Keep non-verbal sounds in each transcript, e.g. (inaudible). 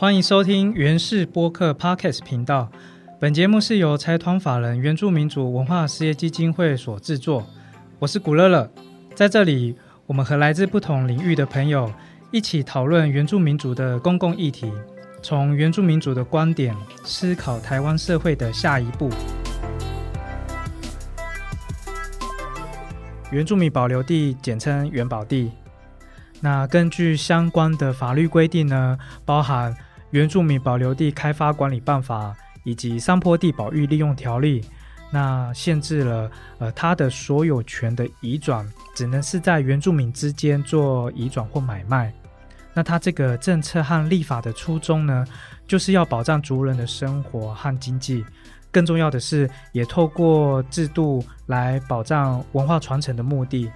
欢迎收听原氏播客 Podcast 频道。本节目是由财团法人原住民族文化事业基金会所制作。我是古乐乐，在这里，我们和来自不同领域的朋友一起讨论原住民族的公共议题，从原住民族的观点思考台湾社会的下一步。原住民保留地简称原保地。那根据相关的法律规定呢，包含《原住民保留地开发管理办法》以及《山坡地保育利用条例》，那限制了呃它的所有权的移转，只能是在原住民之间做移转或买卖。那它这个政策和立法的初衷呢，就是要保障族人的生活和经济，更重要的是，也透过制度来保障文化传承的目的。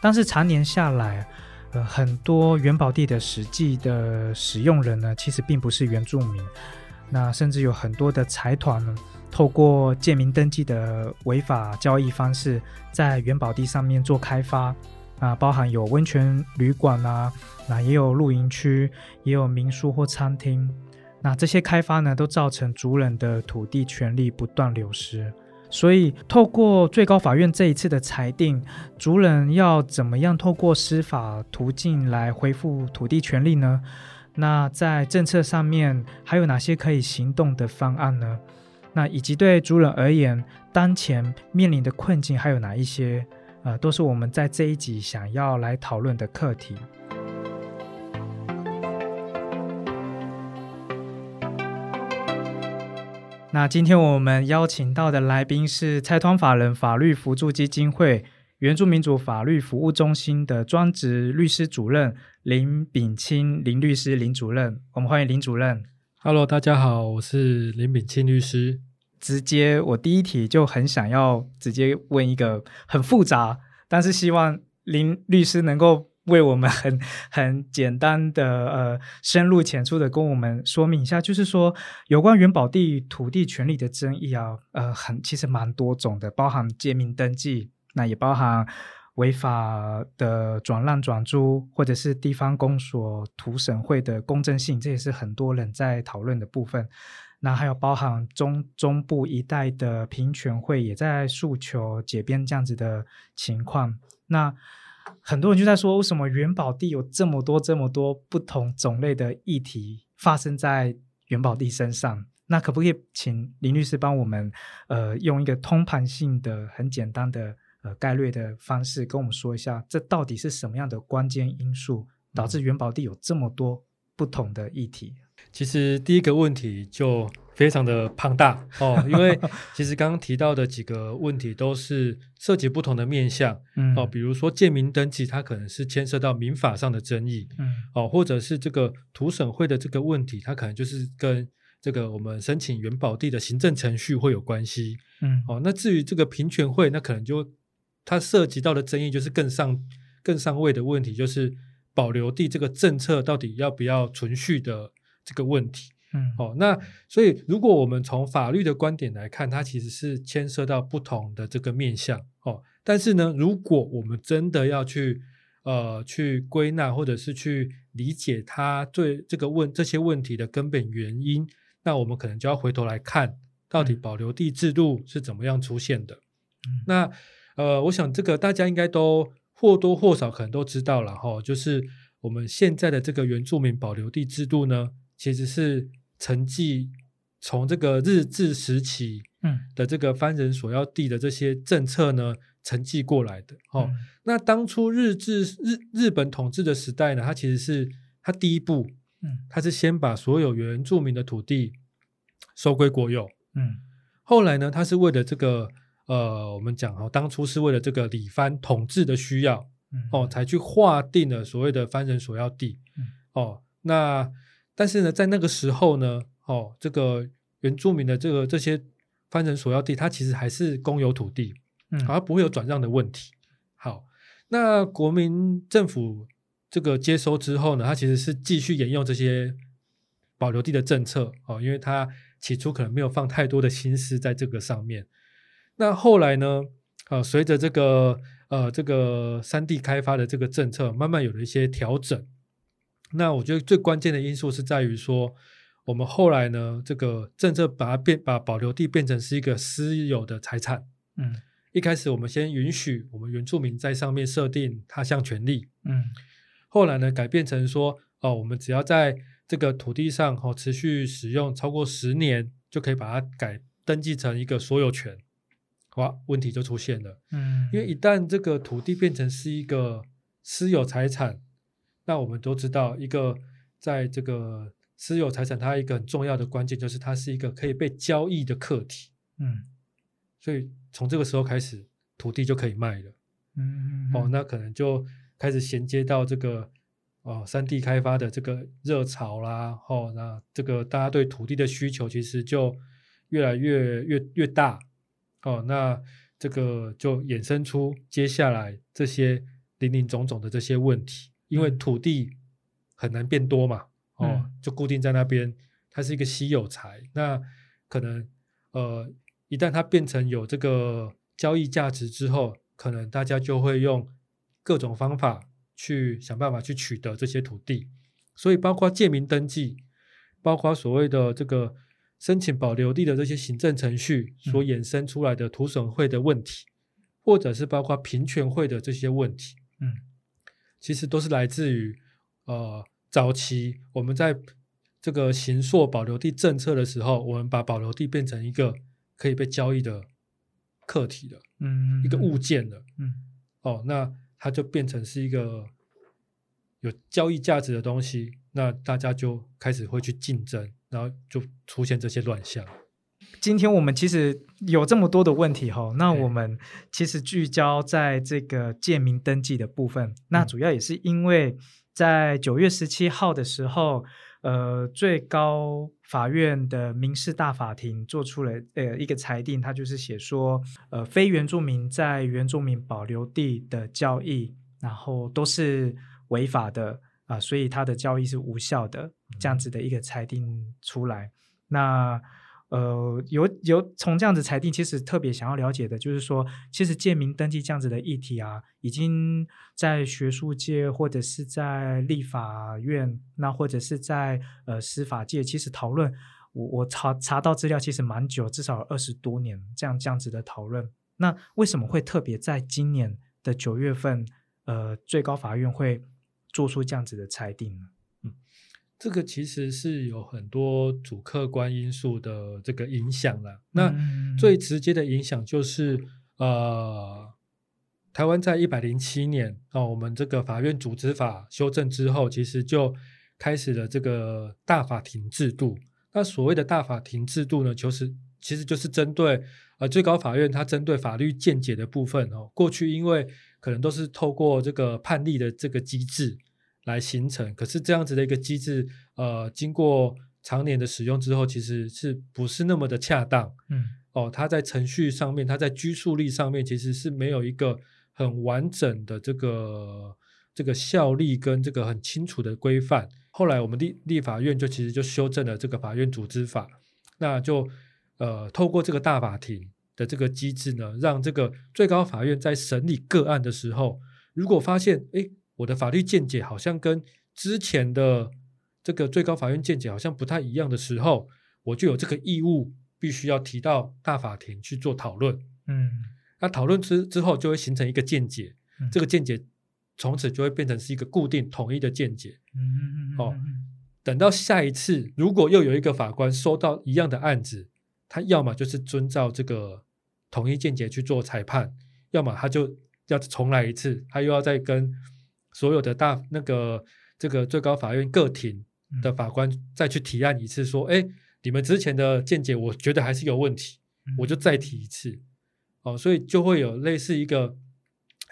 但是常年下来，呃，很多原宝地的实际的使用人呢，其实并不是原住民。那甚至有很多的财团呢，透过建民登记的违法交易方式，在原宝地上面做开发啊，包含有温泉旅馆啊，那也有露营区，也有民宿或餐厅。那这些开发呢，都造成族人的土地权利不断流失。所以，透过最高法院这一次的裁定，族人要怎么样透过司法途径来恢复土地权利呢？那在政策上面还有哪些可以行动的方案呢？那以及对族人而言，当前面临的困境还有哪一些？呃，都是我们在这一集想要来讨论的课题。那今天我们邀请到的来宾是财团法人法律辅助基金会原住民族法律服务中心的专职律师主任林炳清林律师林主任，我们欢迎林主任。Hello，大家好，我是林炳清律师。直接，我第一题就很想要直接问一个很复杂，但是希望林律师能够。为我们很很简单的呃深入浅出的跟我们说明一下，就是说有关元宝地土地权利的争议啊，呃，很其实蛮多种的，包含借名登记，那也包含违法的转让转租，或者是地方公所图审会的公正性，这也是很多人在讨论的部分。那还有包含中 (laughs) 中部一带的平权会也在诉求解编这样子的情况，那。很多人就在说，为什么元宝地有这么多、这么多不同种类的议题发生在元宝地身上？那可不可以请林律师帮我们，呃，用一个通盘性的、很简单的、呃概略的方式，跟我们说一下，这到底是什么样的关键因素，导致元宝地有这么多不同的议题？其实第一个问题就。非常的庞大。哦，因为其实刚刚提到的几个问题都是涉及不同的面向，嗯，哦，比如说建民登记，它可能是牵涉到民法上的争议，嗯，哦，或者是这个土审会的这个问题，它可能就是跟这个我们申请原保地的行政程序会有关系，嗯，哦，那至于这个平权会，那可能就它涉及到的争议就是更上更上位的问题，就是保留地这个政策到底要不要存续的这个问题。嗯，哦，那所以如果我们从法律的观点来看，它其实是牵涉到不同的这个面向，哦，但是呢，如果我们真的要去呃去归纳或者是去理解它对这个问这些问题的根本原因，那我们可能就要回头来看，到底保留地制度是怎么样出现的。那呃，我想这个大家应该都或多或少可能都知道了哈，就是我们现在的这个原住民保留地制度呢，其实是。承继从这个日治时期嗯。的这个藩人所要地的这些政策呢，承继过来的哦。那当初日治日日本统治的时代呢，它其实是它第一步，嗯，它是先把所有原住民的土地收归国有，嗯，后来呢，它是为了这个呃，我们讲哦，当初是为了这个里藩统治的需要，哦，才去划定了所谓的藩人所要地，哦，那。但是呢，在那个时候呢，哦，这个原住民的这个这些翻成所要地，它其实还是公有土地，嗯，而不会有转让的问题。好，那国民政府这个接收之后呢，它其实是继续沿用这些保留地的政策，哦，因为它起初可能没有放太多的心思在这个上面。那后来呢，呃，随着这个呃这个山地开发的这个政策慢慢有了一些调整。那我觉得最关键的因素是在于说，我们后来呢，这个政策把它变把保留地变成是一个私有的财产。嗯，一开始我们先允许我们原住民在上面设定他项权利。嗯，后来呢，改变成说，哦，我们只要在这个土地上哦持续使用超过十年，就可以把它改登记成一个所有权。哇，问题就出现了。嗯，因为一旦这个土地变成是一个私有财产。那我们都知道，一个在这个私有财产，它一个很重要的关键就是它是一个可以被交易的客体。嗯，所以从这个时候开始，土地就可以卖了。嗯，哦，那可能就开始衔接到这个哦，三地开发的这个热潮啦。哦，那这个大家对土地的需求其实就越来越越越大。哦，那这个就衍生出接下来这些林林总总的这些问题。因为土地很难变多嘛，哦，就固定在那边，它是一个稀有财。那可能呃，一旦它变成有这个交易价值之后，可能大家就会用各种方法去想办法去取得这些土地。所以，包括建民登记，包括所谓的这个申请保留地的这些行政程序所衍生出来的土审会的问题，或者是包括平权会的这些问题，嗯。其实都是来自于，呃，早期我们在这个行硕保留地政策的时候，我们把保留地变成一个可以被交易的客体了，嗯，一个物件了，嗯，哦，那它就变成是一个有交易价值的东西，那大家就开始会去竞争，然后就出现这些乱象。今天我们其实有这么多的问题哈，那我们其实聚焦在这个建民登记的部分，那主要也是因为在九月十七号的时候，呃，最高法院的民事大法庭做出了呃一个裁定，它就是写说，呃，非原住民在原住民保留地的交易，然后都是违法的啊，所以它的交易是无效的，这样子的一个裁定出来，那。呃，有有从这样子裁定，其实特别想要了解的，就是说，其实建民登记这样子的议题啊，已经在学术界或者是在立法院，那或者是在呃司法界，其实讨论，我我查查到资料，其实蛮久，至少二十多年这样这样子的讨论。那为什么会特别在今年的九月份，呃，最高法院会做出这样子的裁定呢？这个其实是有很多主客观因素的这个影响了。那最直接的影响就是，呃，台湾在一百零七年哦，我们这个法院组织法修正之后，其实就开始了这个大法庭制度。那所谓的大法庭制度呢，就是其实就是针对呃最高法院它针对法律见解的部分哦，过去因为可能都是透过这个判例的这个机制。来形成，可是这样子的一个机制，呃，经过常年的使用之后，其实是不是那么的恰当？嗯，哦，它在程序上面，它在拘束力上面，其实是没有一个很完整的这个这个效力跟这个很清楚的规范。后来我们立立法院就其实就修正了这个法院组织法，那就呃透过这个大法庭的这个机制呢，让这个最高法院在审理个案的时候，如果发现哎。我的法律见解好像跟之前的这个最高法院见解好像不太一样的时候，我就有这个义务，必须要提到大法庭去做讨论。嗯，那讨论之之后就会形成一个见解，这个见解从此就会变成是一个固定统一的见解。嗯嗯嗯。哦，等到下一次，如果又有一个法官收到一样的案子，他要么就是遵照这个统一见解去做裁判，要么他就要重来一次，他又要再跟。所有的大那个这个最高法院各庭的法官再去提案一次，说：“哎，你们之前的见解，我觉得还是有问题，我就再提一次。”哦，所以就会有类似一个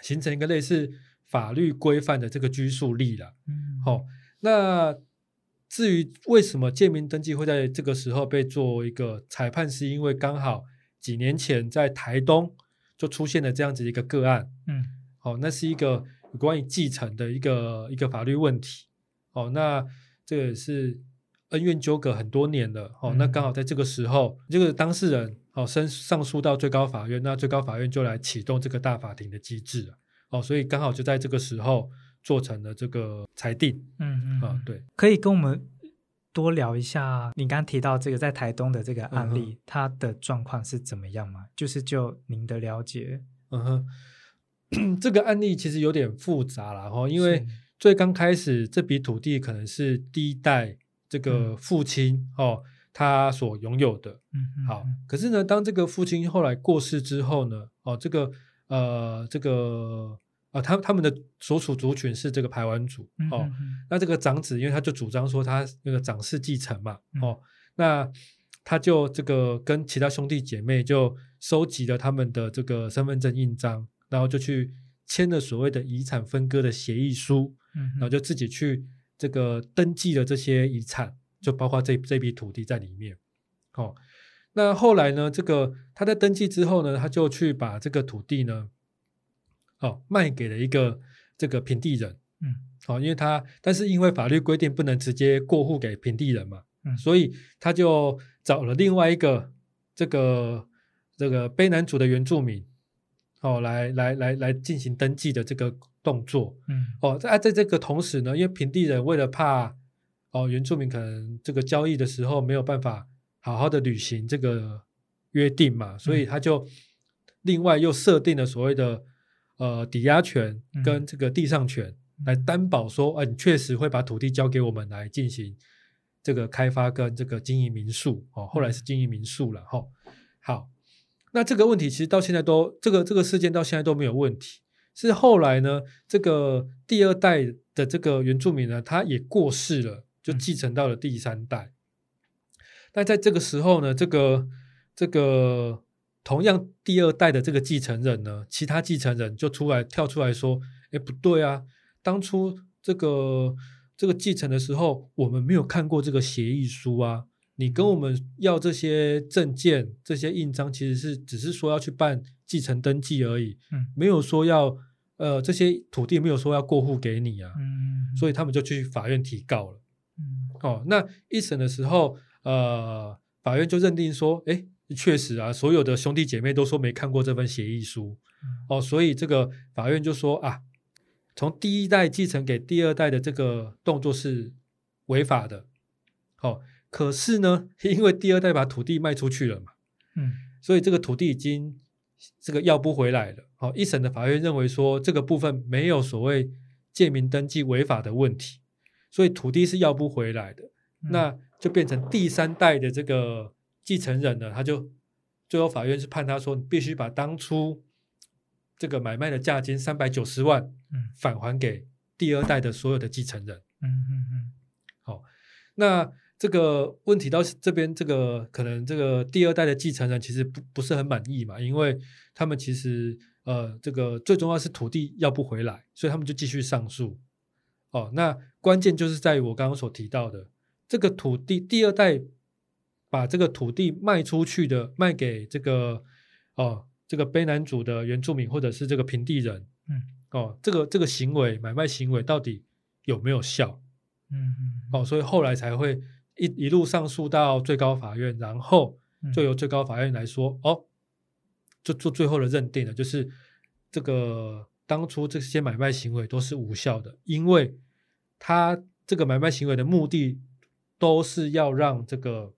形成一个类似法律规范的这个拘束力了。嗯，好，那至于为什么建民登记会在这个时候被做一个裁判，是因为刚好几年前在台东就出现了这样子一个个案。嗯，好，那是一个。关于继承的一个一个法律问题，哦，那这个是恩怨纠葛很多年了，哦，那刚好在这个时候，这个当事人哦申上诉到最高法院，那最高法院就来启动这个大法庭的机制哦，所以刚好就在这个时候做成了这个裁定。嗯嗯。啊，对，可以跟我们多聊一下你刚提到这个在台东的这个案例，它的状况是怎么样吗？就是就您的了解，嗯哼，(clears throat) 这个案例其实有点复杂了哈，因为最刚开始这笔土地可能是第一代这个父亲哦。他所拥有的，嗯，好。可是呢，当这个父亲后来过世之后呢，哦，这个呃，这个啊，他他们的所属族群是这个排湾族哦。那这个长子，因为他就主张说他那个长世继承嘛，哦，那他就这个跟其他兄弟姐妹就收集了他们的这个身份证印章，然后就去签了所谓的遗产分割的协议书，嗯，然后就自己去这个登记了这些遗产。就包括这这笔土地在里面，哦，那后来呢？这个他在登记之后呢，他就去把这个土地呢，哦，卖给了一个这个平地人，嗯，哦，因为他但是因为法律规定不能直接过户给平地人嘛，嗯，所以他就找了另外一个这个这个卑南族的原住民，哦，来来来来进行登记的这个动作，嗯，哦，在在这个同时呢，因为平地人为了怕哦，原住民可能这个交易的时候没有办法好好的履行这个约定嘛，所以他就另外又设定了所谓的呃抵押权跟这个地上权来担保说，啊，你确实会把土地交给我们来进行这个开发跟这个经营民宿哦，后来是经营民宿了哈。好，那这个问题其实到现在都这个这个事件到现在都没有问题，是后来呢这个第二代的这个原住民呢，他也过世了。就继承到了第三代，那在这个时候呢，这个这个同样第二代的这个继承人呢，其他继承人就出来跳出来说：“哎，不对啊，当初这个这个继承的时候，我们没有看过这个协议书啊，你跟我们要这些证件、这些印章，其实是只是说要去办继承登记而已，嗯，没有说要呃这些土地没有说要过户给你啊，嗯，所以他们就去法院提告了。”嗯，哦，那一审的时候，呃，法院就认定说，哎，确实啊，所有的兄弟姐妹都说没看过这份协议书，哦，所以这个法院就说啊，从第一代继承给第二代的这个动作是违法的，哦，可是呢，(laughs) 因为第二代把土地卖出去了嘛，嗯，所以这个土地已经这个要不回来了，哦，一审的法院认为说这个部分没有所谓借名登记违法的问题。所以土地是要不回来的，那就变成第三代的这个继承人呢，他就最后法院是判他说，你必须把当初这个买卖的价金三百九十万，嗯，返还给第二代的所有的继承人。嗯嗯嗯，好，那这个问题到这边，这个可能这个第二代的继承人其实不不是很满意嘛，因为他们其实呃，这个最重要是土地要不回来，所以他们就继续上诉。哦，那关键就是在于我刚刚所提到的，这个土地第二代把这个土地卖出去的，卖给这个哦，这个卑南族的原住民或者是这个平地人，嗯，哦，这个这个行为买卖行为到底有没有效？嗯嗯，哦，所以后来才会一一路上诉到最高法院，然后就由最高法院来说，哦，就做最后的认定了，就是这个。当初这些买卖行为都是无效的，因为他这个买卖行为的目的都是要让这个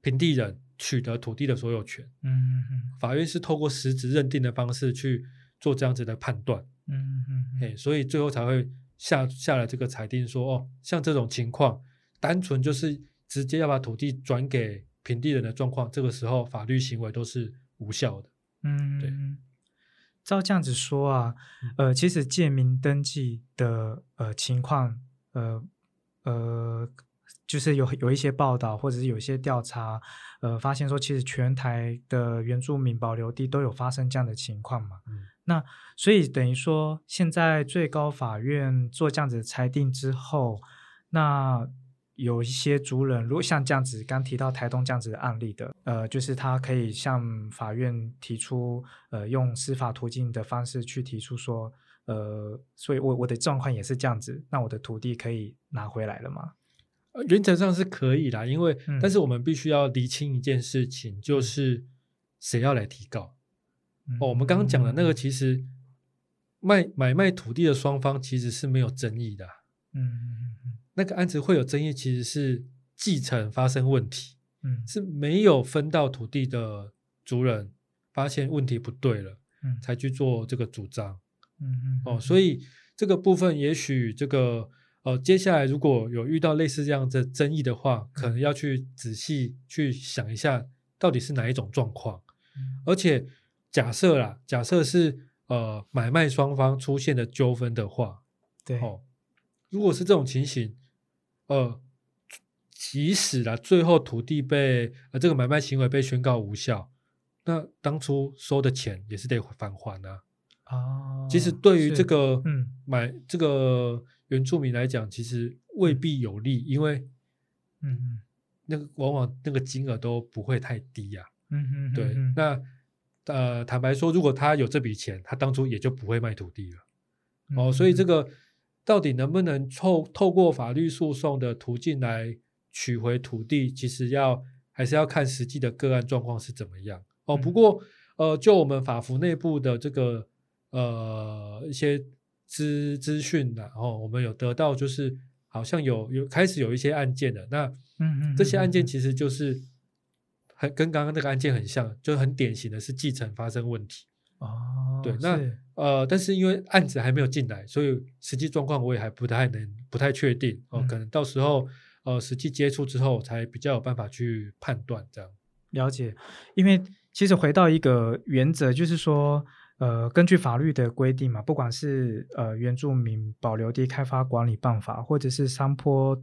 平地人取得土地的所有权。嗯嗯嗯，法院是透过实质认定的方式去做这样子的判断。嗯嗯嗯，所以最后才会下下了这个裁定，说哦，像这种情况，单纯就是直接要把土地转给平地人的状况，这个时候法律行为都是无效的。嗯，对。照这样子说啊，呃，其实借名登记的呃情况，呃呃，就是有有一些报道或者是有一些调查，呃，发现说其实全台的原住民保留地都有发生这样的情况嘛。嗯，那所以等于说，现在最高法院做这样子裁定之后，那。有一些族人，如果像这样子，刚提到台东这样子的案例的，呃，就是他可以向法院提出，呃，用司法途径的方式去提出说，呃，所以我我的状况也是这样子，那我的土地可以拿回来了吗？原则上是可以啦，因为但是我们必须要厘清一件事情，就是谁要来提告。哦，我们刚刚讲的那个其实卖买卖土地的双方其实是没有争议的。嗯，那个案子会有争议，其实是继承发生问题，嗯是没有分到土地的族人发现问题不对了，嗯才去做这个主张。嗯嗯哦，所以这个部分也许这个呃，接下来如果有遇到类似这样的争议的话，可能要去仔细去想一下，到底是哪一种状况。嗯而且假设啦，假设是呃买卖双方出现的纠纷的话，对，哦，如果是这种情形，呃，即使啦，最后土地被呃这个买卖行为被宣告无效，那当初收的钱也是得返还啊。哦，其实对于这个嗯。买这个原住民来讲，其实未必有利，因为嗯嗯。那个往往那个金额都不会太低呀、嗯嗯，对，嗯那呃，坦白说，如果他有这笔钱，他当初也就不会卖土地了。哦，所以这个个到底能不能透透过法律诉讼的途径来取回土地，其实要还是要看实际的个案状况是怎么样。哦，不嗯过呃，就我们法服内部的这个呃一些资资讯然后我们有得到就是好像有有开始有一些案件的，那嗯嗯这些案件嗯其实就是很跟刚刚那个案件很像，就很典型的是继承发生问题。哦，对，那呃，但是因为案子还没有进来，所以实际状况我也还不太能不太确定哦，嗯可能到时候呃实际接触之后才比较有办法去判断这样。了解，因为其实回到一个原则，就是说，呃，根据法律的规定嘛，不管是呃原住民保留地开发管理办法，或者是山坡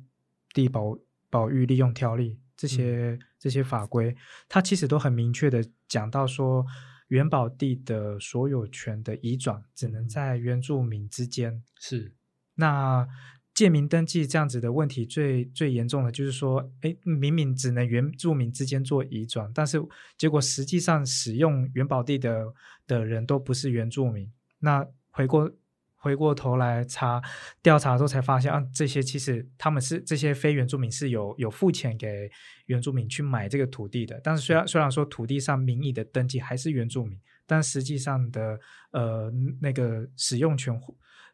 地保保育利用条例这些、这些法规，它其实都很明确的讲到说，原保地的所有权的移转只能嗯在原住民之间。是，那借名登记这样子的问题最最严重的就是说，哎，明明只能原住民之间做移转，但是结果实际上使用原保地的的人都不是原住民。那回过回过头来查调查之后才发现啊，这些其实他们是这些非原住民是有有付钱给原住民去买这个土地的，但是虽然虽然说土地上名义的登记还是原住民，但实际上的呃那个使用权。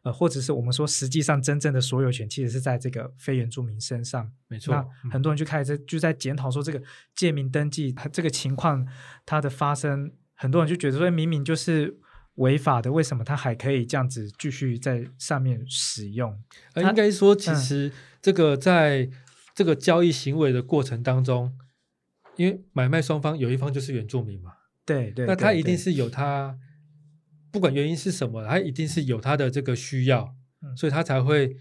呃，或者是我们说，实际上真正的所有权其实是在这个非原住民身上。没错。那嗯很多人就开始就在检讨说，这个借名登记它这个情况它的发生，很多人就觉得说，明明就是违法的，为什么它还可以这样子继续在上面使用？呃它应该说，其嗯实这个在这个交易行为的过程当中，因为买卖双方有一方就是原住民嘛，对对，那他一定是有他，不管原因是什么，他一定是有他的这个需要，嗯所以他才会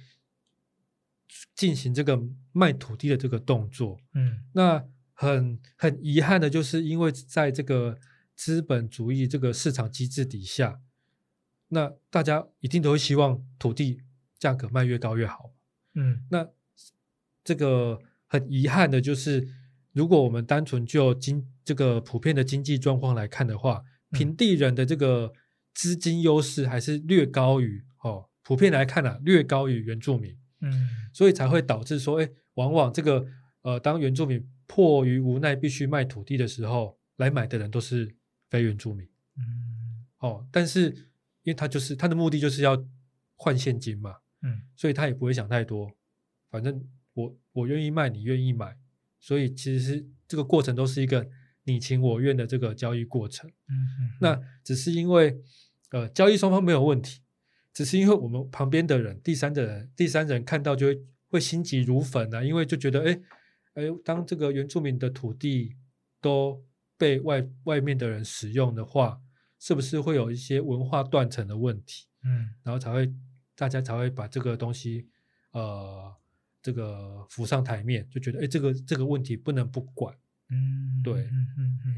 进行这个卖土地的这个动作。嗯那很很遗憾的就是，因为在这个资本主义这个市场机制底下，那大家一定都会希望土地价格卖越高越好。嗯。那这个很遗憾的就是，如果我们单纯就经这个普遍的经济状况来看的话，嗯。平地人的这个资金优势还是略高于哦，普遍来看啊，略高于原住民，嗯。所以才会导致说，哎，往往这个呃，当原住民迫于无奈必须卖土地的时候，来买的人都是非原住民。嗯。哦，但是因为他就是他的目的就是要换现金嘛，嗯。所以他也不会想太多，反正我我愿意卖，你愿意买，所以其实是这个过程都是一个你情我愿的这个交易过程。嗯嗯，那只是因为呃交易双方没有问题，只是因为我们旁边的人、第三的人、第三人看到就会会心急如焚啊，因为就觉得哎哎，当这个原住民的土地都被外外面的人使用的话，是不是会有一些文化断层的问题？嗯然后才会大家才会把这个东西呃这个浮上台面，就觉得哎这个这个问题不能不管。嗯，对嗯嗯嗯。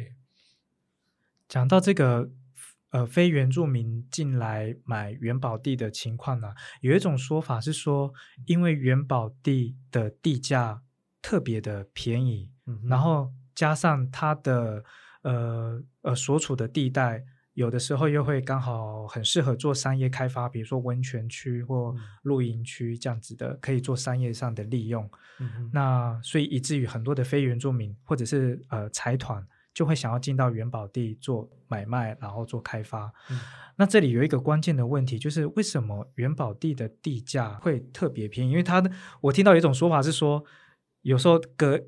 讲到这个呃非原住民进来买元宝地的情况呢、有一种说法是说，因为元宝地的地价特别的便宜，嗯然后加上它的呃呃所处的地带，有的时候又会刚好很适合做商业开发，比如说温泉区或嗯露营区这样子的，可以做商业上的利用。嗯那所以以至于很多的非原住民或者是呃财团，就会想要进到元宝地做买卖，然后做开发。那这里有一个关键的问题，就是为什么元宝地的地价会特别便宜？因为它我听到有一种说法是说，有时候隔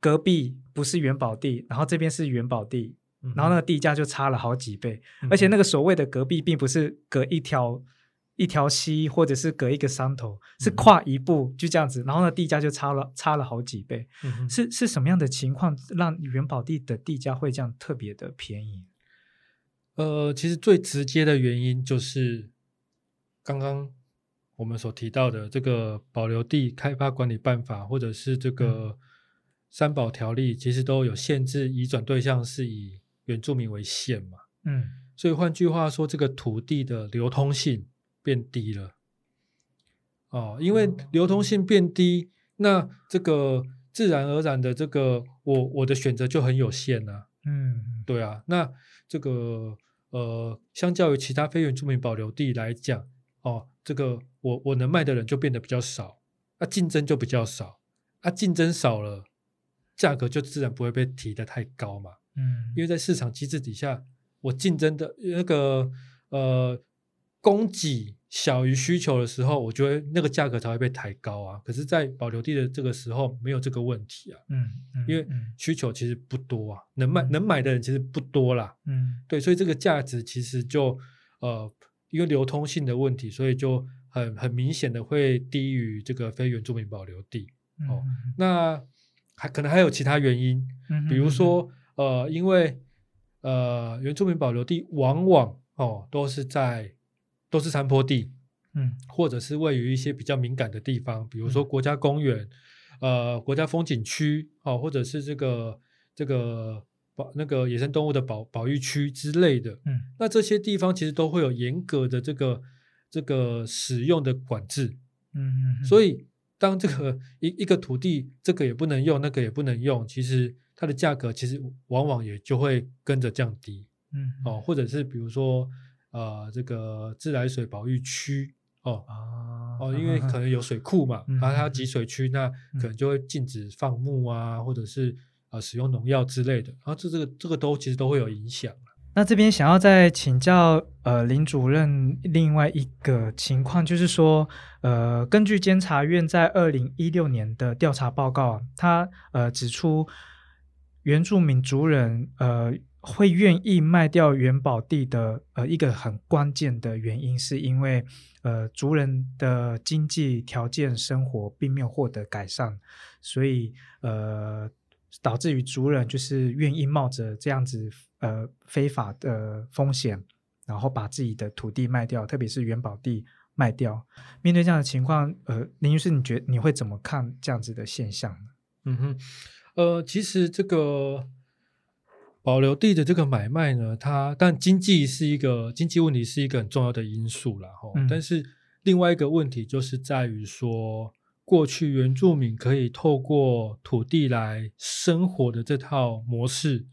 隔壁不是元宝地，然后这边是元宝地，然后那个地价就差了好几倍，而且那个所谓的隔壁并不是隔一条。一条溪，或者是隔一个山头，是跨一步就这样子，然后呢，地价就差了差了好几倍。是是什么样的情况让元宝地的地价会这样特别的便宜？呃，其实最直接的原因就是刚刚我们所提到的这个保留地开发管理办法，或者是这个三保条例，其实都有限制，移转对象是以原住民为限嘛。嗯，所以换句话说，这个土地的流通性。变低了，哦，因为流通性变低，那这个自然而然的这个我我的选择就很有限呐。嗯，对啊，那这个呃，相较于其他非原住民保留地来讲，哦，这个我我能卖的人就变得比较少，啊竞争就比较少，啊，竞争少了，价格就自然不会被提得太高嘛。嗯，因为在市场机制底下，我竞争的那个呃供给。小于需求的时候，我觉得那个价格才会被抬高啊。可是，在保留地的这个时候，没有这个问题啊。嗯，因为需求其实不多啊，能买能买的人其实不多啦。嗯，对，所以这个价值其实就呃，因为流通性的问题，所以就很很明显的会低于这个非原住民保留地。哦，那还可能还有其他原因，比如说呃，因为呃，原住民保留地往往哦都是在。都是山坡地，嗯，或者是位于一些比较敏感的地方，比如说国家公园、呃国家风景区，哦，或者是这个这个保那个野生动物的保保育区之类的，嗯，那这些地方其实都会有严格的这个这个使用的管制，嗯嗯，所以当这个一一个土地这个也不能用，那个也不能用，其实它的价格其实往往也就会跟着降低，嗯哦，或者是比如说。呃，这个自来水保育区哦，哦，因为可能有水库嘛，然后它集水区，那可能就会禁止放牧啊，或者是呃使用农药之类的，然后这这个这个都其实都会有影响。那这边想要再请教呃林主任另外一个情况，就是说呃，根据监察院在二零一六年的调查报告，他呃指出原住民族人呃。会愿意卖掉元宝地的呃一个很关键的原因，是因为呃族人的经济条件生活并没有获得改善，所以呃导致于族人就是愿意冒着这样子呃非法的风险，然后把自己的土地卖掉，特别是元宝地卖掉。面对这样的情况，呃林律师，你觉你会怎么看这样子的现象呢？嗯哼，呃，其实这个。保留地的这个买卖呢，它但经济是一个经济问题，是一个很重要的因素了哈。但是另外一个问题就是在于说，过去原住民可以透过土地来生活的这套模式，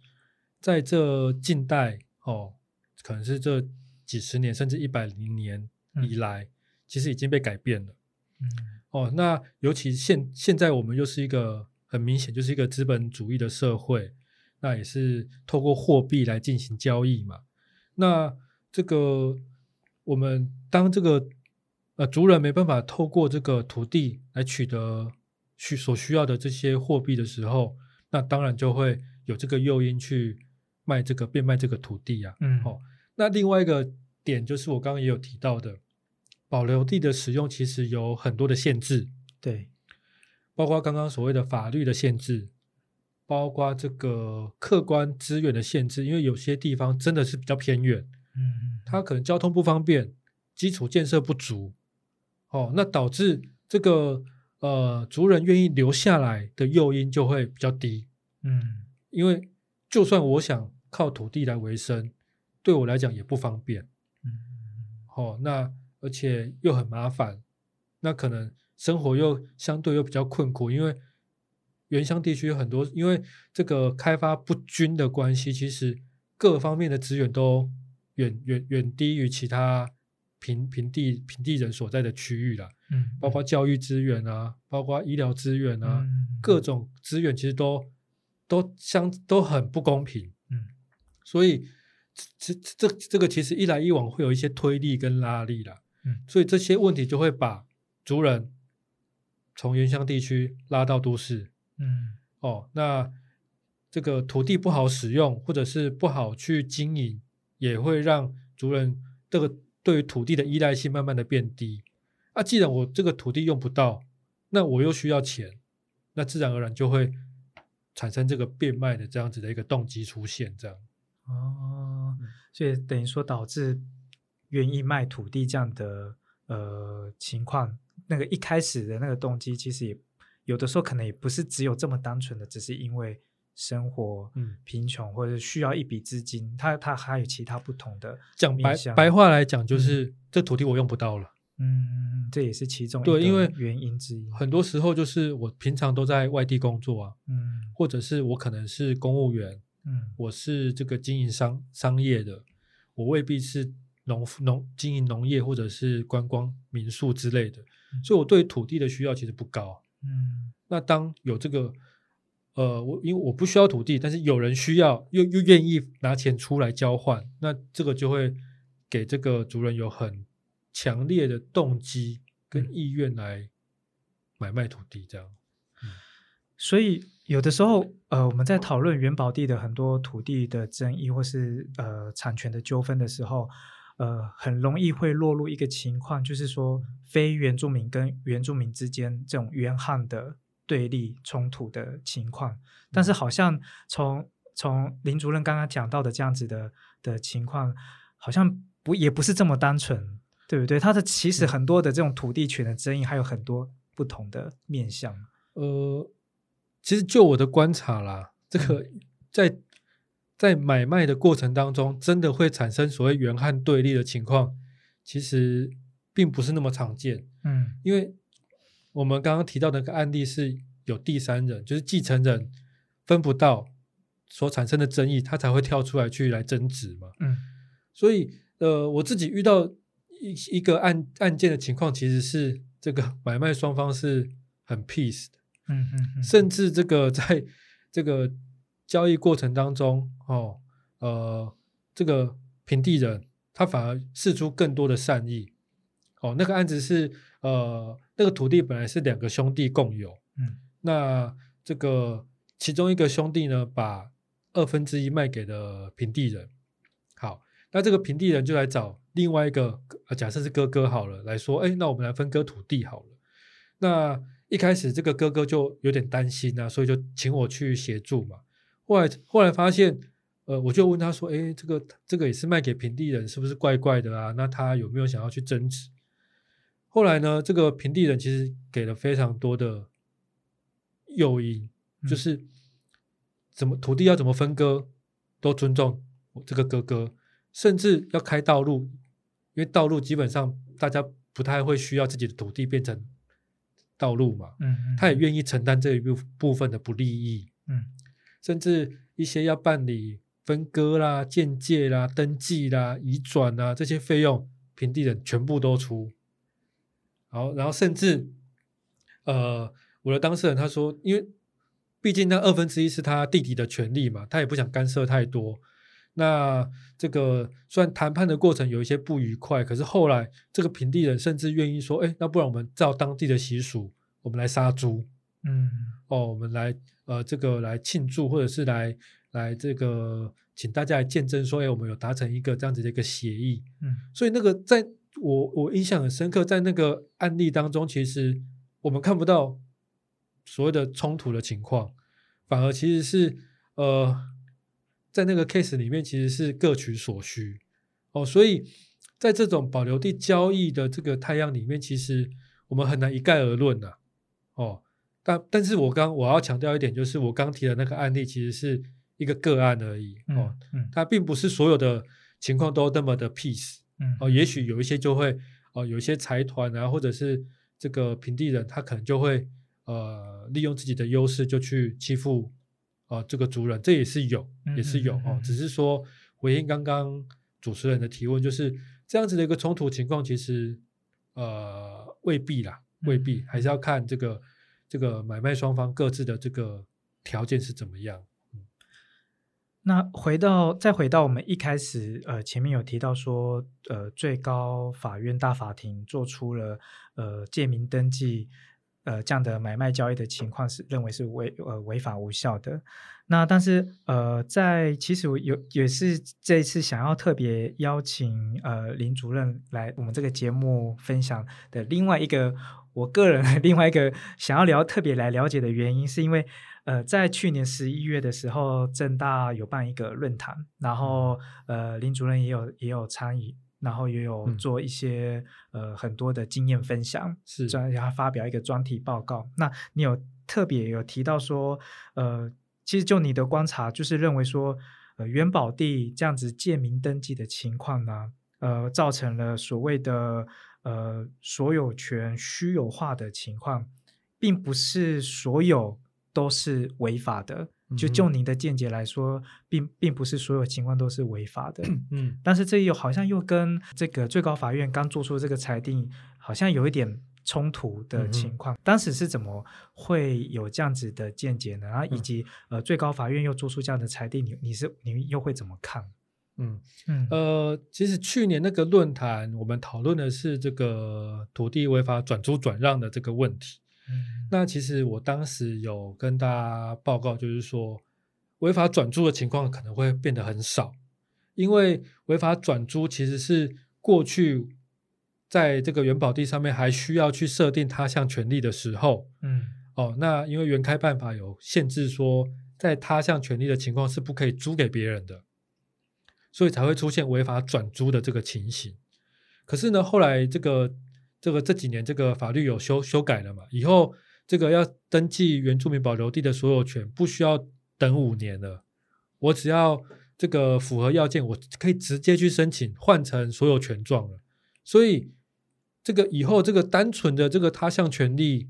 在这近代哦，可能是这几十年甚至一百零年以来，其实已经被改变了。嗯，哦，那尤其现现在我们又是一个很明显就是一个资本主义的社会。那也是透过货币来进行交易嘛？那这个我们当这个呃族人没办法透过这个土地来取得需所需要的这些货币的时候，那当然就会有这个诱因去卖这个变卖这个土地啊。嗯，好。那另外一个点就是我刚刚也有提到的，保留地的使用其实有很多的限制，对，包括刚刚所谓的法律的限制。包括这个客观资源的限制，因为有些地方真的是比较偏远，嗯，它可能交通不方便，基础建设不足，哦，那导致这个呃族人愿意留下来的诱因就会比较低，嗯，因为就算我想靠土地来维生，对我来讲也不方便，嗯，哦，那而且又很麻烦，那可能生活又相对又比较困苦，因为。原乡地区有很多，因为这个开发不均的关系，其实各方面的资源都远远远低于其他平平地平地人所在的区域了。嗯，包括教育资源啊，包括医疗资源啊，各种资源其实都都相都很不公平，嗯，所以这这这个其实一来一往会有一些推力跟拉力啦，嗯，所以这些问题就会把族人从原乡地区拉到都市，嗯，哦，那这个土地不好使用，或者是不好去经营，也会让族人这个对于土地的依赖性慢慢的变低。啊，既然我这个土地用不到，那我又需要钱，那自然而然就会。产生这个变卖的这样子的一个动机出现，这样哦，所以等于说导致愿意卖土地这样的呃情况，那个一开始的那个动机，其实也有的时候可能也不是只有这么单纯的，只是因为生活嗯贫穷或者需要一笔资金，它它还有其他不同的讲白白话来讲，就是这土地我用不到了。嗯，这也是其中对，因为原因之一。很多时候就是我平常都在外地工作啊，嗯，或者是我可能是公务员，嗯，我是这个经营商商业的，我未必是农农经营农业或者是观光民宿之类的，所以我对土地的需要其实不高。嗯，那当有这个，呃，我因为我不需要土地，但是有人需要，又又愿意拿钱出来交换，那这个就会给这个族人有很。强烈的动机跟意愿来买卖土地，这样。所以有的时候，呃，我们在讨论元宝地的很多土地的争议，或是呃产权的纠纷的时候，呃，很容易会落入一个情况，就是说非原住民跟原住民之间这种冤悍的对立冲突的情况。但是，好像从从林主任刚刚讲到的这样子的的情况，好像不也不是这么单纯。对不对？它的其实很多的这种土地权的争议，还有很多不同的面向。呃，其实就我的观察啦，这个在在买卖的过程当中，真的会产生所谓原汉对立的情况，其实并不是那么常见。嗯，因为我们刚刚提到那个案例是有第三人，就是继承人分不到所产生的争议，他才会跳出来去来争执嘛。嗯，所以呃，我自己遇到。一一个案案件的情况，其实是这个买卖双方是很 peace 的，嗯嗯，甚至这个 (laughs) 在这个交易过程当中，哦，呃，这个平地人他反而试出更多的善意，哦，那个案子是呃，那个土地本来是两个兄弟共有，嗯，那这个其中一个兄弟呢，把二分之一卖给了平地人，好，那这个平地人就来找。另外一个，假设是哥哥好了，来说，哎，那我们来分割土地好了。那一开始这个哥哥就有点担心啊，所以就请我去协助嘛。后来后来发现，呃，我就问他说，哎，这个这个也是卖给平地人，是不是怪怪的啊？那他有没有想要去争执？后来呢，这个平地人其实给了非常多的诱因，就是怎么土地要怎么分割，都尊重我这个哥哥，甚至要开道路。因为道路基本上大家不太会需要自己的土地变成道路嘛，嗯，他也愿意承担这一部部分的不利益，嗯，甚至一些要办理分割啦、建界啦、登记啦、移转啦这些费用，平地人全部都出。好，然后甚至，呃，我的当事人他说，因为毕竟那二分之一是他弟弟的权利嘛，他也不想干涉太多。那这个虽然谈判的过程有一些不愉快，可是后来这个平地人甚至愿意说：“哎，那不然我们照当地的习俗，我们来杀猪，嗯，哦，我们来呃这个来庆祝，或者是来来这个请大家来见证，说哎，我们有达成一个这样子的一个协议。”嗯，所以那个在我我印象很深刻，在那个案例当中，其实我们看不到所谓的冲突的情况，反而其实是呃。在那个 case 里面，其实是各取所需哦，所以在这种保留地交易的这个太阳里面，其实我们很难一概而论呐哦。但但是我刚我要强调一点，就是我刚提的那个案例，其实是一个个案而已哦，嗯，它并不是所有的情况都那么的 peace，嗯哦，也许有一些就会哦，有一些财团啊，或者是这个平地人，他可能就会呃利用自己的优势就去欺负。哦，这个族人这也是有，也是有哦，只是说回应刚刚主持人的提问，就是这样子的一个冲突情况，其实呃未必啦，未必，还是要看这个这个买卖双方各自的这个条件是怎么样。那回到再回到我们一开始，呃，前面有提到说，呃，最高法院大法庭做出了呃借名登记，呃这样的买卖交易的情况是认为是违呃违法无效的。那但是呃，在其实有也是这一次想要特别邀请呃林主任来我们这个节目分享的另外一个我个人另外一个想要聊特别来了解的原因，是因为。呃，在去年十一月的时候，正大有办一个论坛，然后呃，林主任也有也有参与，然后也有做一些呃很多的经验分享，是专要发表一个专题报告。那你有特别有提到说，呃，其实就你的观察，就是认为说，呃，元宝地这样子借名登记的情况呢，呃，造成了所谓的呃所有权虚有化的情况，并不是所有。都是违法的，就就您的见解来说，并并不是所有情况都是违法的。嗯，但是这又好像又跟这个最高法院刚做出这个裁定，好像有一点冲突的情况。当时是怎么会有这样子的见解呢？然后以及呃，最高法院又做出这样的裁定，你你是你又会怎么看？嗯嗯呃，其实去年那个论坛，我们讨论的是这个土地违法转租转让的这个问题。那其实我当时有跟大家报告，就是说违法转租的情况可能会变得很少，因为违法转租其实是过去在这个原保地上面还需要去设定他项权利的时候，嗯，哦，那因为原开办法有限制，说在他项权利的情况是不可以租给别人的，所以才会出现违法转租的这个情形。可是呢，后来这个。这个这几年这个法律有修修改了嘛？以后这个要登记原住民保留地的所有权，不需要等五年了。我只要这个符合要件，我可以直接去申请换成所有权状了。所以这个以后这个单纯的这个他项权利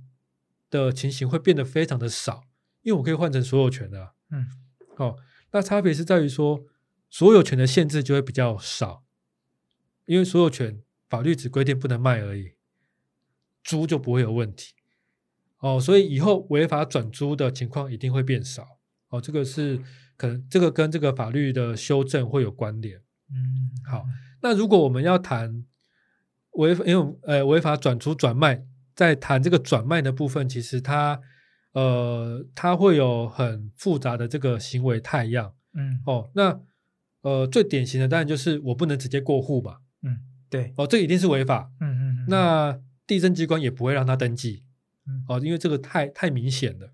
的情形会变得非常的少，因为我可以换成所有权的。嗯，哦，那差别是在于说所有权的限制就会比较少，因为所有权法律只规定不能卖而已。租就不会有问题哦，所以以后违法转租的情况一定会变少哦。这个是可能这个跟这个法律的修正会有关联。嗯，好，那如果我们要谈违因为呃违法转租转卖，在谈这个转卖的部分，其实它呃它会有很复杂的这个行为态样。嗯，哦，那呃最典型的当然就是我不能直接过户嘛。嗯，对，哦，这一定是违法。嗯嗯，那。地震机关也不会让他登记，哦，因为这个太太明显了。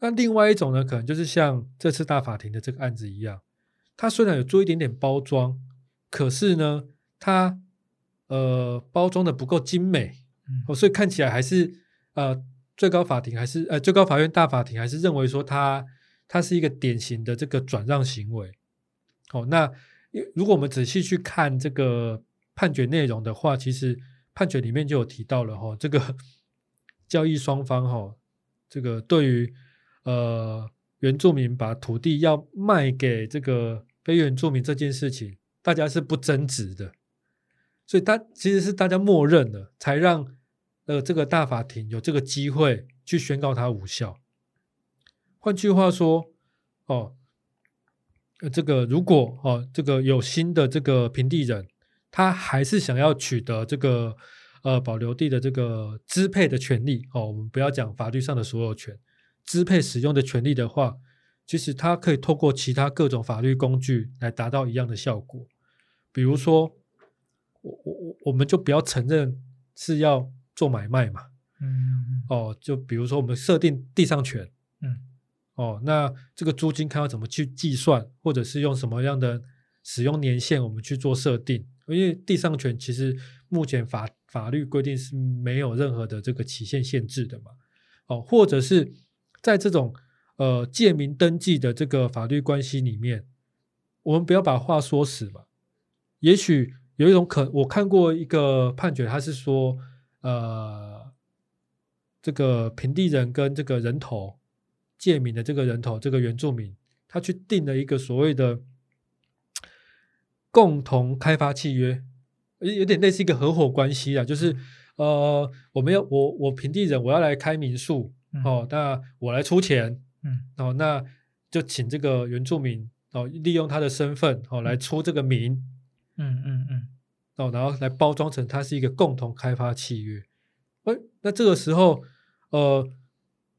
那另外一种呢，可能就是像这次大法庭的这个案子一样，他虽然有做一点点包装，可是呢，他呃包装的不够精美，哦，所以看起来还是呃最高法庭还是呃最高法院大法庭还是认为说他他是一个典型的这个转让行为。哦，那如果我们仔细去看这个判决内容的话，其实。判决里面就有提到了哈，这个 (laughs) 交易双方哈，这个对于呃原住民把土地要卖给这个非原住民这件事情，大家是不争执的，所以他其实是大家默认的，才让呃这个大法庭有这个机会去宣告它无效。换句话说，哦，这个如果哦这个有新的这个平地人。他还是想要取得这个呃保留地的这个支配的权利哦。我们不要讲法律上的所有权，支配使用的权利的话，其实他可以透过其他各种法律工具来达到一样的效果。比如说，我我我我们就不要承认是要做买卖嘛。嗯。哦，就比如说我们设定地上权。嗯。哦，那这个租金看要怎么去计算，或者是用什么样的使用年限，我们去做设定。因为地上权其实目前法法律规定是没有任何的这个期限限制的嘛，哦，或者是在这种呃借名登记的这个法律关系里面，我们不要把话说死嘛。也许有一种可，我看过一个判决，他是说，呃，这个平地人跟这个人头借名的这个人头，这个原住民，他去定了一个所谓的。共同开发契约，有点类似一个合伙关系啊，就是呃，我们要我我平地人我要来开民宿哦，那我来出钱，嗯，哦，那就请这个原住民哦，利用他的身份哦来出这个名，嗯嗯嗯，哦，然后来包装成它是一个共同开发契约。哎，那这个时候，呃，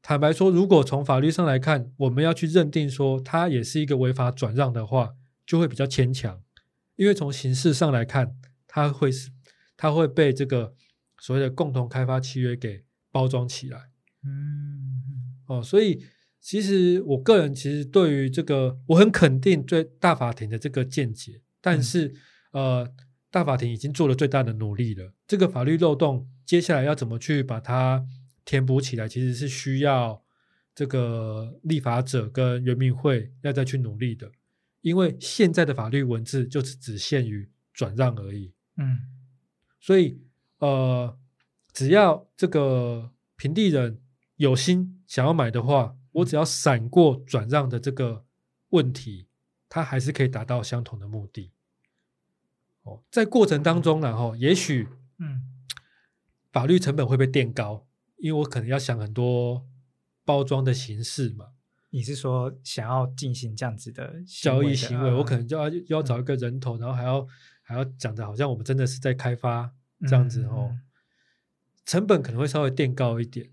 坦白说，如果从法律上来看，我们要去认定说它也是一个违法转让的话，就会比较牵强，因为从形式上来看，它会是它会被这个所谓的共同开发契约给包装起来。嗯，哦，所以其实我个人其实对于这个我很肯定最大法庭的这个见解，但是呃，大法庭已经做了最大的努力了，这个法律漏洞。接下来要怎么去把它填补起来，其实是需要这个立法者跟人民会要再去努力的，因为现在的法律文字就是只限于转让而已。嗯，所以呃，只要这个平地人有心想要买的话，我只要闪过转让的这个问题，它还是可以达到相同的目的。哦，在过程当中，然后也许嗯。法律成本会被垫高，因为我可能要想很多包装的形式嘛。你是说想要进行这样子的交易行为，我可能就要要找一个人头，然后还要还要讲的好像我们真的是在开发这样子哦，成本可能会稍微垫高一点，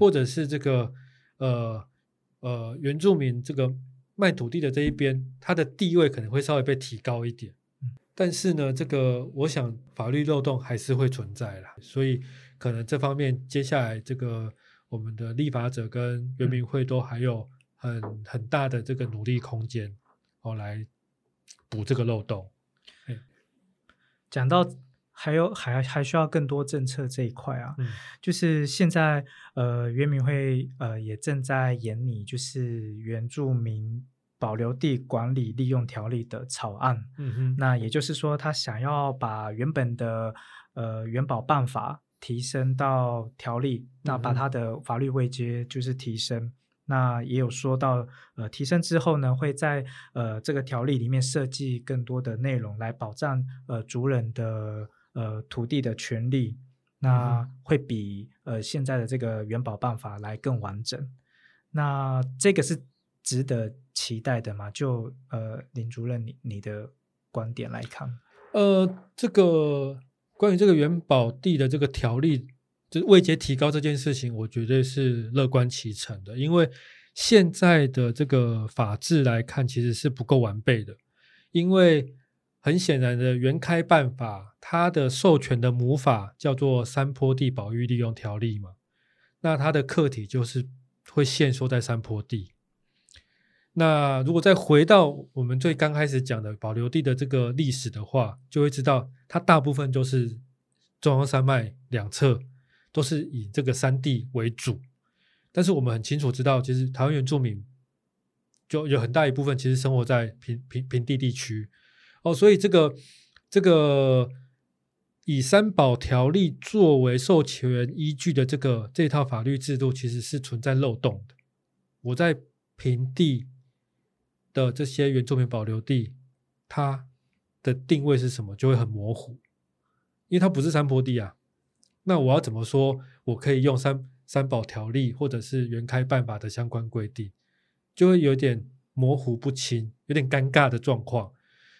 或者是这个呃呃原住民这个卖土地的这一边，他的地位可能会稍微被提高一点。但是呢，这个我想法律漏洞还是会存在啦，所以。可能这方面接下来这个我们的立法者跟人民会都还有很很大的这个努力空间哦，来补这个漏洞。讲到还有还还需要更多政策这一块啊，就是现在呃，原民会呃也正在研拟就是原住民保留地管理利用条例的草案。嗯哼，那也就是说，他想要把原本的呃原保办法。提升到条例，那把它的法律位阶就是提升。那也有说到，呃，提升之后呢，会在呃这个条例里面设计更多的内容来保障呃族人的呃土地的权利。那会比呃现在的这个元宝办法来更完整。那这个是值得期待的嘛？就呃林主任你你的观点来看，呃，这个。关于这个元宝地的这个条例，就是位阶提高这件事情，我绝对是乐观其成的。因为现在的这个法制来看，其实是不够完备的。因为很显然的，原开办法它的授权的母法叫做山坡地保育利用条例嘛，那它的客体就是会限缩在山坡地。那如果再回到我们最刚开始讲的保留地的这个历史的话，就会知道它大部分都是中央山脉两侧都是以这个山地为主。但是我们很清楚知道，其实台湾原住民就有很大一部分其实生活在平平平地地区哦，所以这个这个以三保条例作为授权依据的这个这套法律制度，其实是存在漏洞的。我在平地。的这些原住民保留地，它的定位是什么，就会很模糊，因为它不是山坡地啊。那我要怎么说？我可以用三三保条例或者是原开办法的相关规定，就会有点模糊不清，有点尴尬的状况。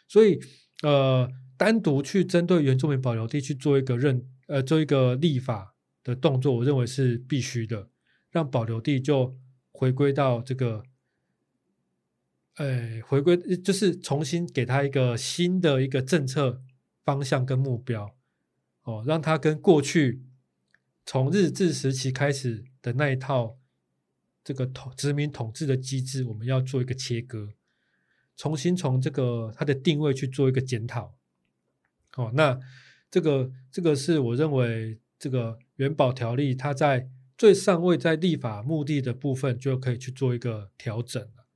所以，呃，单独去针对原住民保留地去做一个认，呃，做一个立法的动作，我认为是必须的，让保留地就回归到这个。哎，回归就是重新给他一个新的一个政策方向跟目标，哦，让他跟过去从日治时期开始的那一套这个统殖民统治的机制，我们要做一个切割，重新从这个它的定位去做一个检讨。哦，那这个这个是我认为这个元宝条例它在最上位在立法目的的部分就可以去做一个调整了。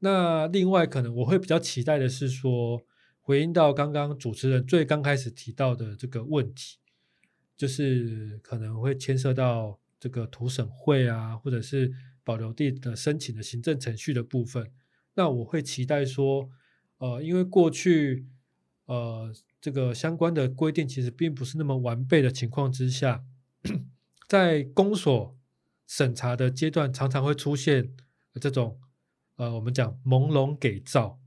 那另外，可能我会比较期待的是说，回应到刚刚主持人最刚开始提到的这个问题，就是可能会牵涉到这个图审会啊，或者是保留地的申请的行政程序的部分。那我会期待说，呃，因为过去呃这个相关的规定其实并不是那么完备的情况之下，在公所审查的阶段，常常会出现这种。呃，我们讲朦胧给照，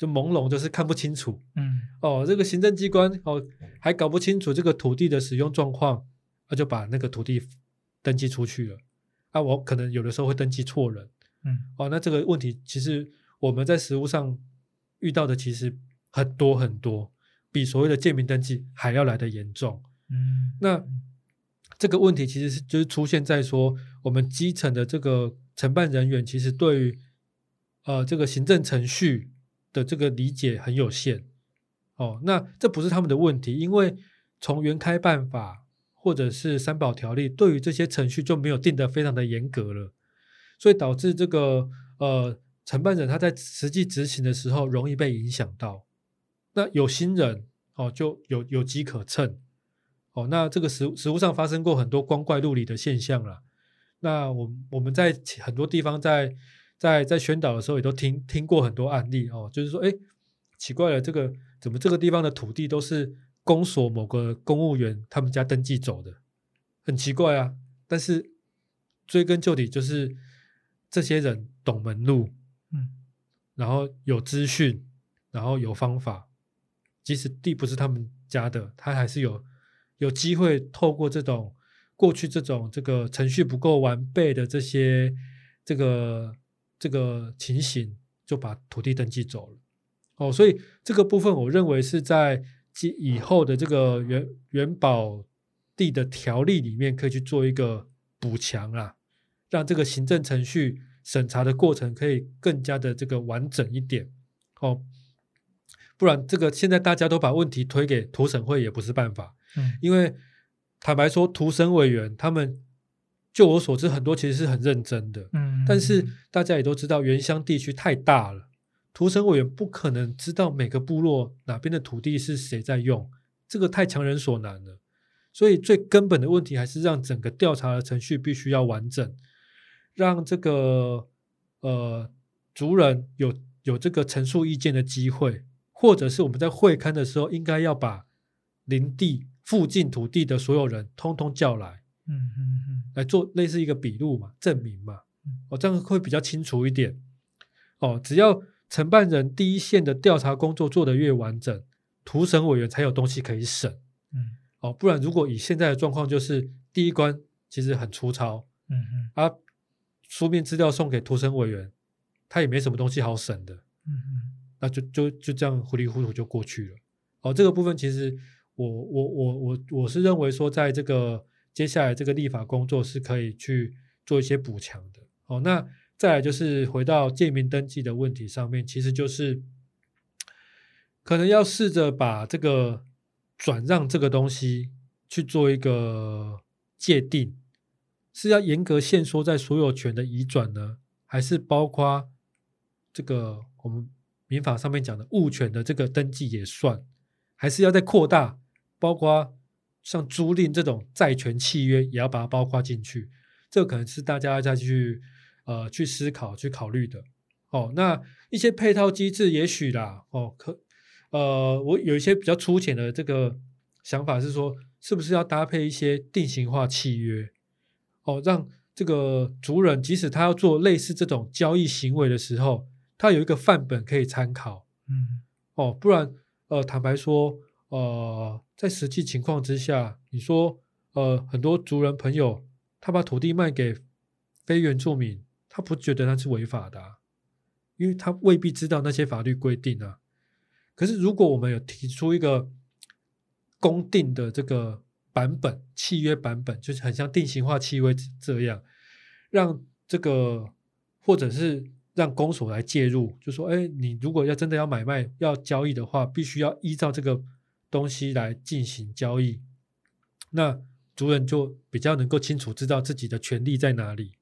就朦胧，就是看不清楚。嗯，哦，这个行政机关哦还搞不清楚这个土地的使用状况，那就把那个土地登记出去了。啊，我可能有的时候会登记错人。嗯，哦，那这个问题其实我们在实务上遇到的其实很多很多，比所谓的建民登记还要来的严重。嗯，那这个问题其实是就是出现在说，我们基层的这个承办人员其实对于呃这个行政程序的这个理解很有限。哦，那这不是他们的问题，因为从原开办法或者是三保条例对于这些程序就没有定得非常的严格了。所以导致这个呃承办人他在实际执行的时候容易被影响到，那有心人哦就有有机可乘，哦那这个实实物上发生过很多光怪陆离的现象了。那我我们在很多地方在在在宣导的时候也都听听过很多案例哦，就是说哎奇怪了，这个怎么这个地方的土地都是公所某个公务员他们家登记走的，很奇怪啊。但是追根究底就是。这些人懂门路，嗯，然后有资讯，然后有方法，即使地不是他们家的，他还是有有机会透过这种过去这种这个程序不够完备的这些这个这个情形，就把土地登记走了。哦，所以这个部分我认为是在以后的这个原原保地的条例里面可以去做一个补强啊。让这个行政程序审查的过程可以更加的这个完整一点，哦，不然这个现在大家都把问题推给图审会也不是办法，嗯，因为坦白说，图审委员他们就我所知很多其实是很认真的，嗯，但是大家也都知道原乡地区太大了，图审委员不可能知道每个部落哪边的土地是谁在用，这个太强人所难了，所以最根本的问题还是让整个调查的程序必须要完整。让这个呃族人有有这个陈述意见的机会，或者是我们在会刊的时候，应该要把林地附近土地的所有人通通叫来，嗯嗯嗯，来做类似一个笔录嘛，证明嘛，哦，这样会比较清楚一点。哦，只要承办人第一线的调查工作做得越完整，图审委员才有东西可以审，嗯，哦，不然如果以现在的状况，就是第一关其实很粗糙，嗯嗯，啊。书面资料送给图审委员，他也没什么东西好审的，嗯嗯，那就就就这样糊里糊涂就过去了。哦，这个部分其实我我我我我是认为说，在这个接下来这个立法工作是可以去做一些补强的。哦，那再来就是回到建民登记的问题上面，其实就是可能要试着把这个转让这个东西去做一个界定。是要严格限缩在所有权的移转呢，还是包括这个我们民法上面讲的物权的这个登记也算，还是要再扩大，包括像租赁这种债权契约也要把它包括进去？这可能是大家再去呃去思考、去考虑的。哦，那一些配套机制也许啦，哦，可呃，我有一些比较粗浅的这个想法是说，是不是要搭配一些定型化契约？哦，让这个族人，即使他要做类似这种交易行为的时候，他有一个范本可以参考。嗯，哦，不然，呃，坦白说，呃，在实际情况之下，你说，呃，很多族人朋友，他把土地卖给非原住民，他不觉得那是违法的，因为他未必知道那些法律规定啊。可是，如果我们有提出一个公定的这个。版本契约版本就是很像定型化契约这样，让这个或者是让公所来介入，就说：哎，你如果要真的要买卖要交易的话，必须要依照这个东西来进行交易。那族人就比较能够清楚知道自己的权利在哪里。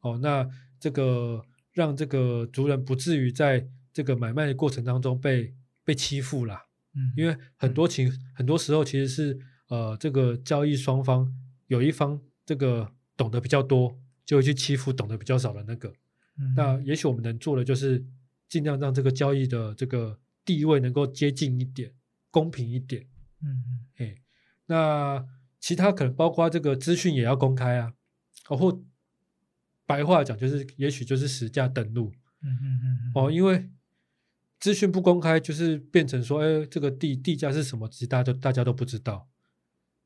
哦，那这个让这个族人不至于在这个买卖的过程当中被被欺负啦。嗯，因为很多情很多时候其实是。呃，这个交易双方有一方这个懂得比较多，就会去欺负懂得比较少的那个。那也许我们能做的就是尽量让这个交易的这个地位能够接近一点，公平一点。嗯嗯，哎，那其他可能包括这个资讯也要公开啊，或白话讲就是，也许就是实价登录。嗯嗯嗯，哦，因为资讯不公开，就是变成说，哎，这个地地价是什么，其实大家都大家都不知道。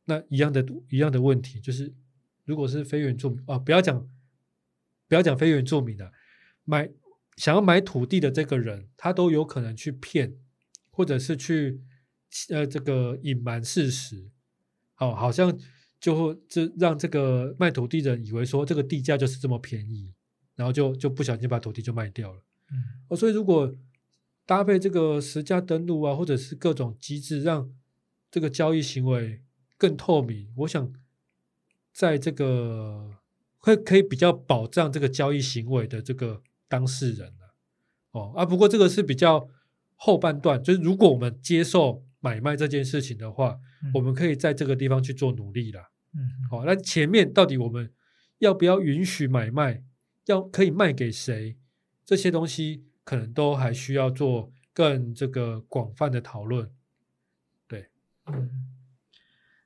那一样的一样的问题，就是如果是非原住民啊，不要讲不要讲非原住民的，买想要买土地的这个人，他都有可能去骗，或者是去呃这个隐瞒事实，哦，好像就会这让这个卖土地的人以为说这个地价就是这么便宜，然后就就不小心把土地就卖掉了。嗯，哦，所以如果搭配这个实价登录啊，或者是各种机制，让这个交易行为。更透明，我想在这个会可以比较保障这个交易行为的这个当事人哦啊，不过这个是比较后半段，就是如果我们接受买卖这件事情的话，我们可以在这个地方去做努力啦。嗯，好，那前面到底我们要不要允许买卖，要可以卖给谁，这些东西可能都还需要做更这个广泛的讨论。对，嗯。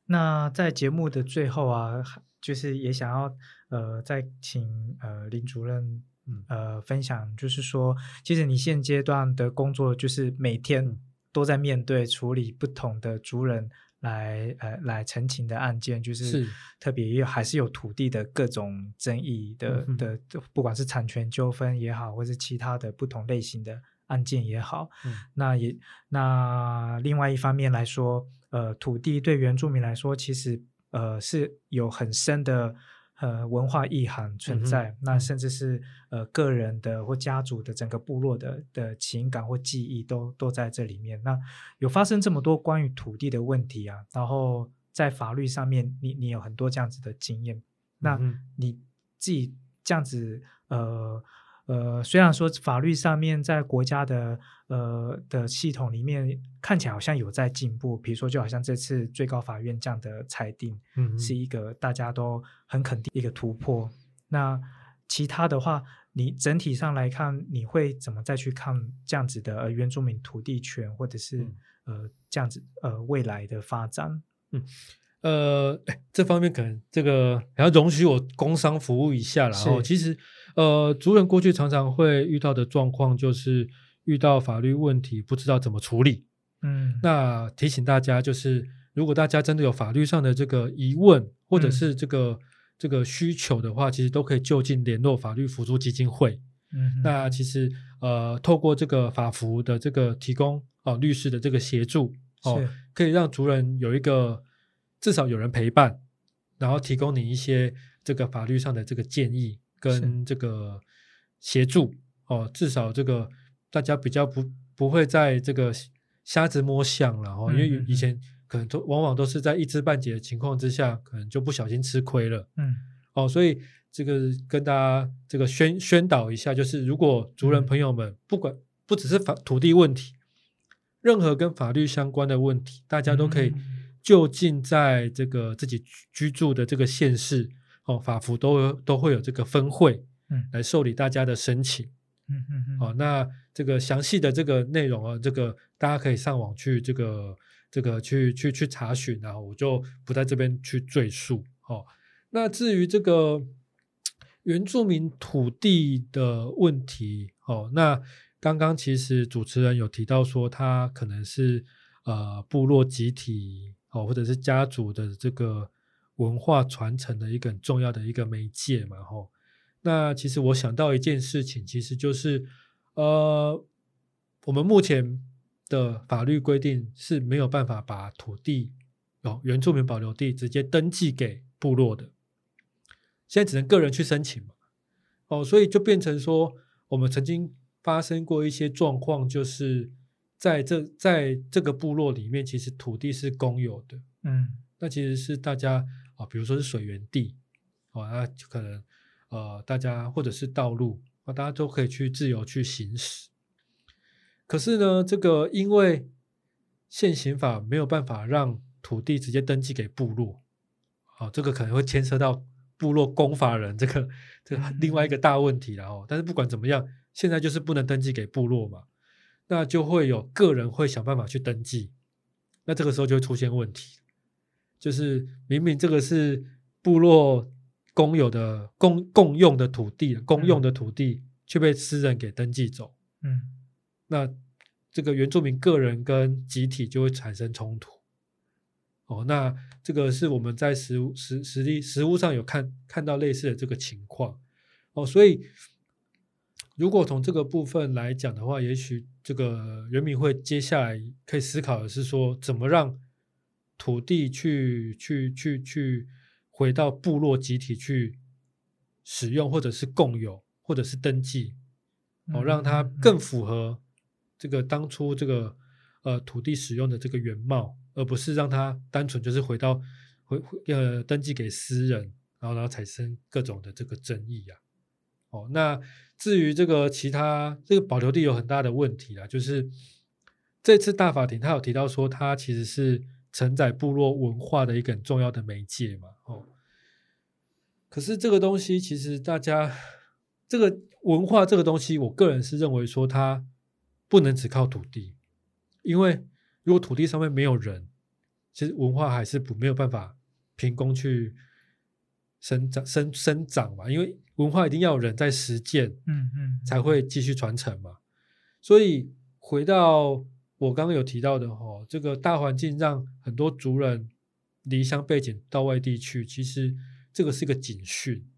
那在节目的最后啊，就是也想要呃，再请呃林主任呃分享，就是说，其实你现阶段的工作就是每天都在面对处理不同的族人来呃来陈情的案件，就是特别有还是有土地的各种争议的的，不管是产权纠纷也好，或是其他的不同类型的案件也好，那也那另外一方面来说。呃，土地对原住民来说，其实呃是有很深的呃文化意涵存在。那甚至是呃个人的或家族的整个部落的的情感或记忆都都在这里面。那有发生这么多关于土地的问题啊，然后在法律上面，你你有很多这样子的经验。那你自己这样子呃。呃，虽然说法律上面在国家的呃的系统里面看起来好像有在进步，比如说就好像这次最高法院这样的裁定，嗯，是一个大家都很肯定一个突破。那其他的话，你整体上来看，你会怎么再去看这样子的呃原住民土地权，或者是呃这样子呃未来的发展？嗯。呃，这方面可能这个还要容许我工商服务一下然后其实，呃，族人过去常常会遇到的状况就是遇到法律问题不知道怎么处理。嗯，那提醒大家就是，如果大家真的有法律上的这个疑问或者是这个这个需求的话，其实都可以就近联络法律辅助基金会。嗯，那其实呃，透过这个法服的这个提供哦，律师的这个协助哦，可以让族人有一个。至少有人陪伴，然后提供你一些这个法律上的这个建议跟这个协助哦。至少这个大家比较不不会在这个瞎子摸象了哦，因为以前可能都往往都是在一知半解的情况之下，可能就不小心吃亏了。嗯，哦，所以这个跟大家这个宣宣导一下，就是如果族人朋友们不管不只是法土地问题，任何跟法律相关的问题，大家都可以。就近在这个自己居住的这个县市哦，法服都都会有这个分会，嗯，来受理大家的申请，嗯嗯嗯，哦，那这个详细的这个内容啊，这个大家可以上网去这个这个去去去查询，然后我就不在这边去赘述。哦，那至于这个原住民土地的问题，哦，那刚刚其实主持人有提到说，他可能是呃部落集体。哦，或者是家族的这个文化传承的一个很重要的一个媒介嘛，吼。那其实我想到一件事情，其实就是，呃，我们目前的法律规定是没有办法把土地哦原住民保留地直接登记给部落的，现在只能个人去申请嘛。哦，所以就变成说，我们曾经发生过一些状况，就是。在这在这个部落里面，其实土地是公有的，嗯，那其实是大家啊，比如说是水源地，哦，那可能呃，大家或者是道路啊，大家都可以去自由去行驶。可是呢，这个因为现行法没有办法让土地直接登记给部落，哦，这个可能会牵涉到部落公法人这个这另外一个大问题了哦。但是不管怎么样，现在就是不能登记给部落嘛。那就会有个人会想办法去登记，那这个时候就会出现问题，就是明明这个是部落公有的公共用的土地，公用的土地却被私人给登记走，嗯，那这个原住民个人跟集体就会产生冲突。哦，那这个是我们在实实实力实物上有看看到类似的这个情况。哦，所以如果从这个部分来讲的话，也许这个人民会接下来可以思考的是说，怎么让土地去去去去回到部落集体去使用，或者是共有，或者是登记，哦，让它更符合这个当初这个呃土地使用的这个原貌，而不是让它单纯就是回到回呃登记给私人，然后然后产生各种的这个争议呀。哦，那至于这个其他这个保留地有很大的问题啊，就是这次大法庭他有提到说，它其实是承载部落文化的一个很重要的媒介嘛。哦，可是这个东西其实大家这个文化这个东西，我个人是认为说它不能只靠土地，因为如果土地上面没有人，其实文化还是不没有办法凭空去。生长生生长嘛，因为文化一定要有人在实践，嗯嗯，才会继续传承嘛。所以回到我刚刚有提到的哈，这个大环境让很多族人离乡背井到外地去，其实这个是一个警讯。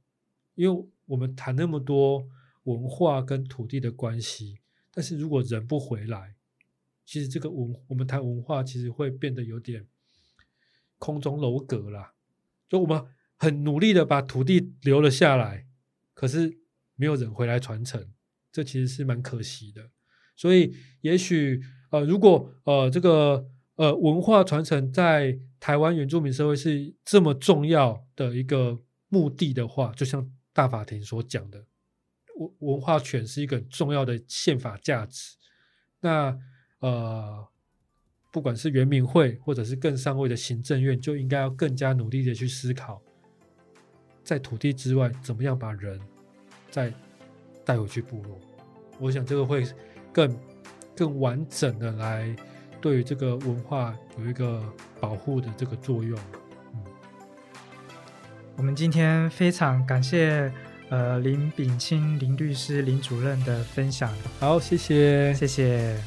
因为我们谈那么多文化跟土地的关系，但是如果人不回来，其实这个文我们谈文化其实会变得有点空中楼阁啦。就我们。很努力的把土地留了下来，可是没有人回来传承，这其实是蛮可惜的。所以，也许呃，如果呃这个呃文化传承在台湾原住民社会是这么重要的一个目的的话，就像大法庭所讲的，文文化权是一个重要的宪法价值。那呃，不管是原民会或者是更上位的行政院，就应该要更加努力的去思考。在土地之外，怎么样把人再带回去部落？我想这个会更更完整的来对于这个文化有一个保护的这个作用。嗯，我们今天非常感谢呃林炳清林律师林主任的分享。好，谢谢，谢谢。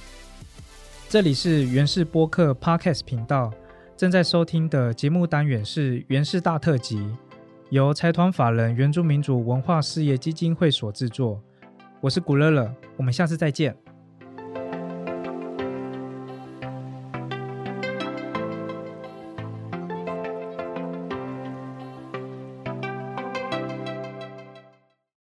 这里是原氏播客 Podcast 频道，正在收听的节目单元是原氏大特辑。由财团法人原住民族文化事业基金会所制作，我是古乐乐，我们下次再见。